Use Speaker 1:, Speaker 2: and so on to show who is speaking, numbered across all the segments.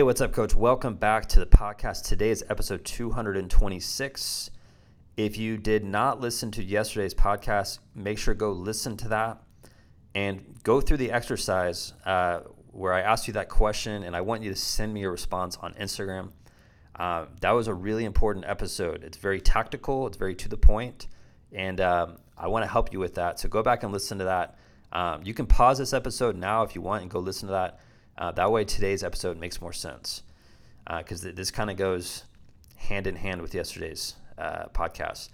Speaker 1: Hey, what's up, coach? Welcome back to the podcast. Today is episode 226. If you did not listen to yesterday's podcast, make sure go listen to that and go through the exercise uh, where I asked you that question and I want you to send me a response on Instagram. Uh, that was a really important episode. It's very tactical, it's very to the point, and um, I want to help you with that. So go back and listen to that. Um, you can pause this episode now if you want and go listen to that. Uh, that way, today's episode makes more sense because uh, th- this kind of goes hand in hand with yesterday's uh, podcast.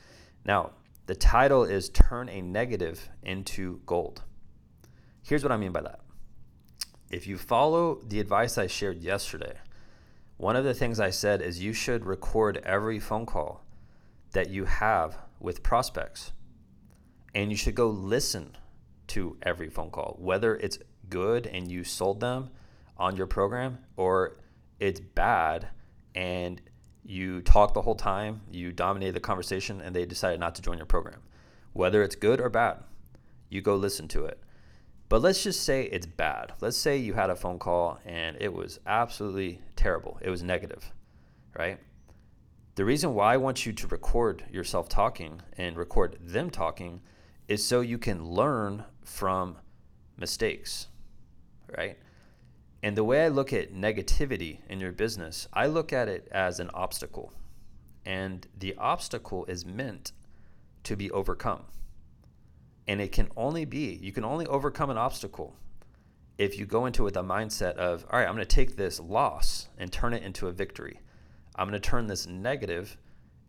Speaker 1: Now, the title is Turn a Negative into Gold. Here's what I mean by that. If you follow the advice I shared yesterday, one of the things I said is you should record every phone call that you have with prospects. And you should go listen to every phone call, whether it's good and you sold them on your program or it's bad and you talk the whole time, you dominate the conversation, and they decided not to join your program. Whether it's good or bad, you go listen to it. But let's just say it's bad. Let's say you had a phone call and it was absolutely terrible. It was negative, right? The reason why I want you to record yourself talking and record them talking is so you can learn from mistakes, right? And the way I look at negativity in your business, I look at it as an obstacle. And the obstacle is meant to be overcome. And it can only be, you can only overcome an obstacle if you go into it with a mindset of, all right, I'm going to take this loss and turn it into a victory. I'm going to turn this negative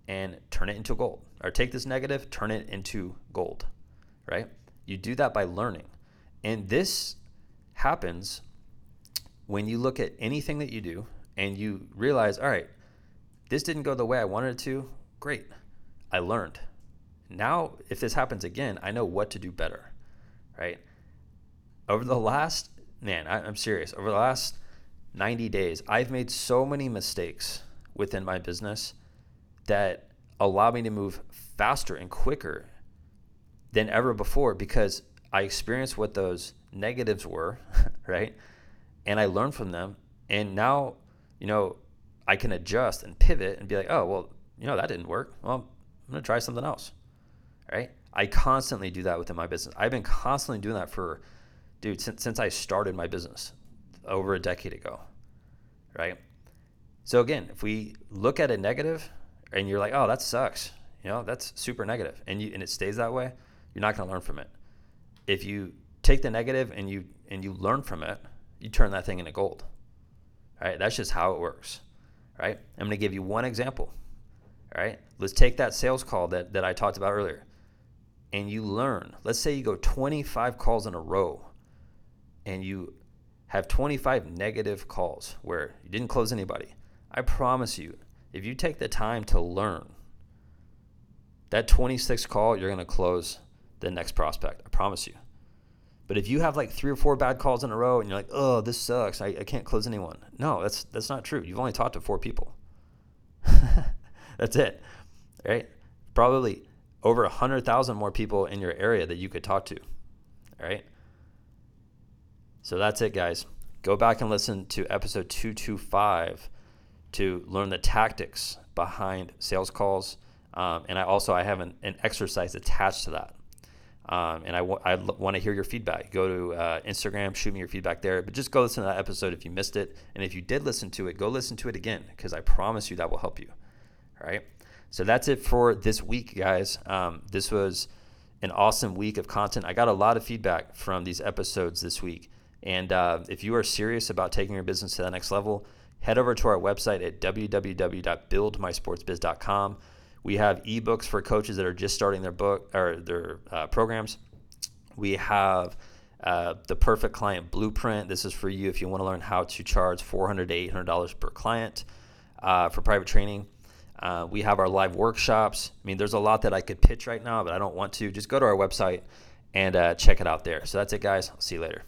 Speaker 1: and turn it into gold. Or take this negative, turn it into gold, right? You do that by learning. And this happens when you look at anything that you do and you realize, all right, this didn't go the way I wanted it to, great. I learned. Now, if this happens again, I know what to do better, right? Over the last, man, I, am serious, over the last 90 days, I've made so many mistakes within my business that allow me to move faster and quicker than ever before because I experienced what those negatives were, right? And I learned from them. And now, you know, I can adjust and pivot and be like, oh, well, you know, that didn't work. Well, I'm going to try something else right? I constantly do that within my business. I've been constantly doing that for, dude, since, since I started my business over a decade ago, right? So again, if we look at a negative and you're like, oh, that sucks, you know, that's super negative, and you and it stays that way, you're not going to learn from it. If you take the negative and you and you learn from it, you turn that thing into gold. Right? That's just how it works. Right? I'm going to give you one example. Right? Let's take that sales call that, that I talked about earlier and you learn, let's say you go 25 calls in a row and you have 25 negative calls where you didn't close anybody. I promise you, if you take the time to learn, that 26th call, you're going to close the next prospect. I promise you. But if you have like three or four bad calls in a row and you're like, oh, this sucks, I, I can't close anyone. No, that's that's not true. You've only talked to four people. that's it. Right? Probably over a 100,000 more people in your area that you could talk to. All right. So that's it, guys. Go back and listen to episode 225 to learn the tactics behind sales calls. Um, and I also I have an, an exercise attached to that. Um, and I, w- I l- want to hear your feedback. Go to uh, Instagram, shoot me your feedback there. But just go listen to that episode if you missed it. And if you did listen to it, go listen to it again because I promise you that will help you. All right. So that's it for this week, guys. Um, this was an awesome week of content. I got a lot of feedback from these episodes this week. And uh, if you are serious about taking your business to the next level, head over to our website at www.buildmysportsbiz.com. We have ebooks for coaches that are just starting their book or their uh, programs. We have uh, the perfect client blueprint. This is for you if you want to learn how to charge 400 to $800 per client uh, for private training. Uh, we have our live workshops. I mean, there's a lot that I could pitch right now, but I don't want to. Just go to our website and uh, check it out there. So that's it, guys. I'll see you later.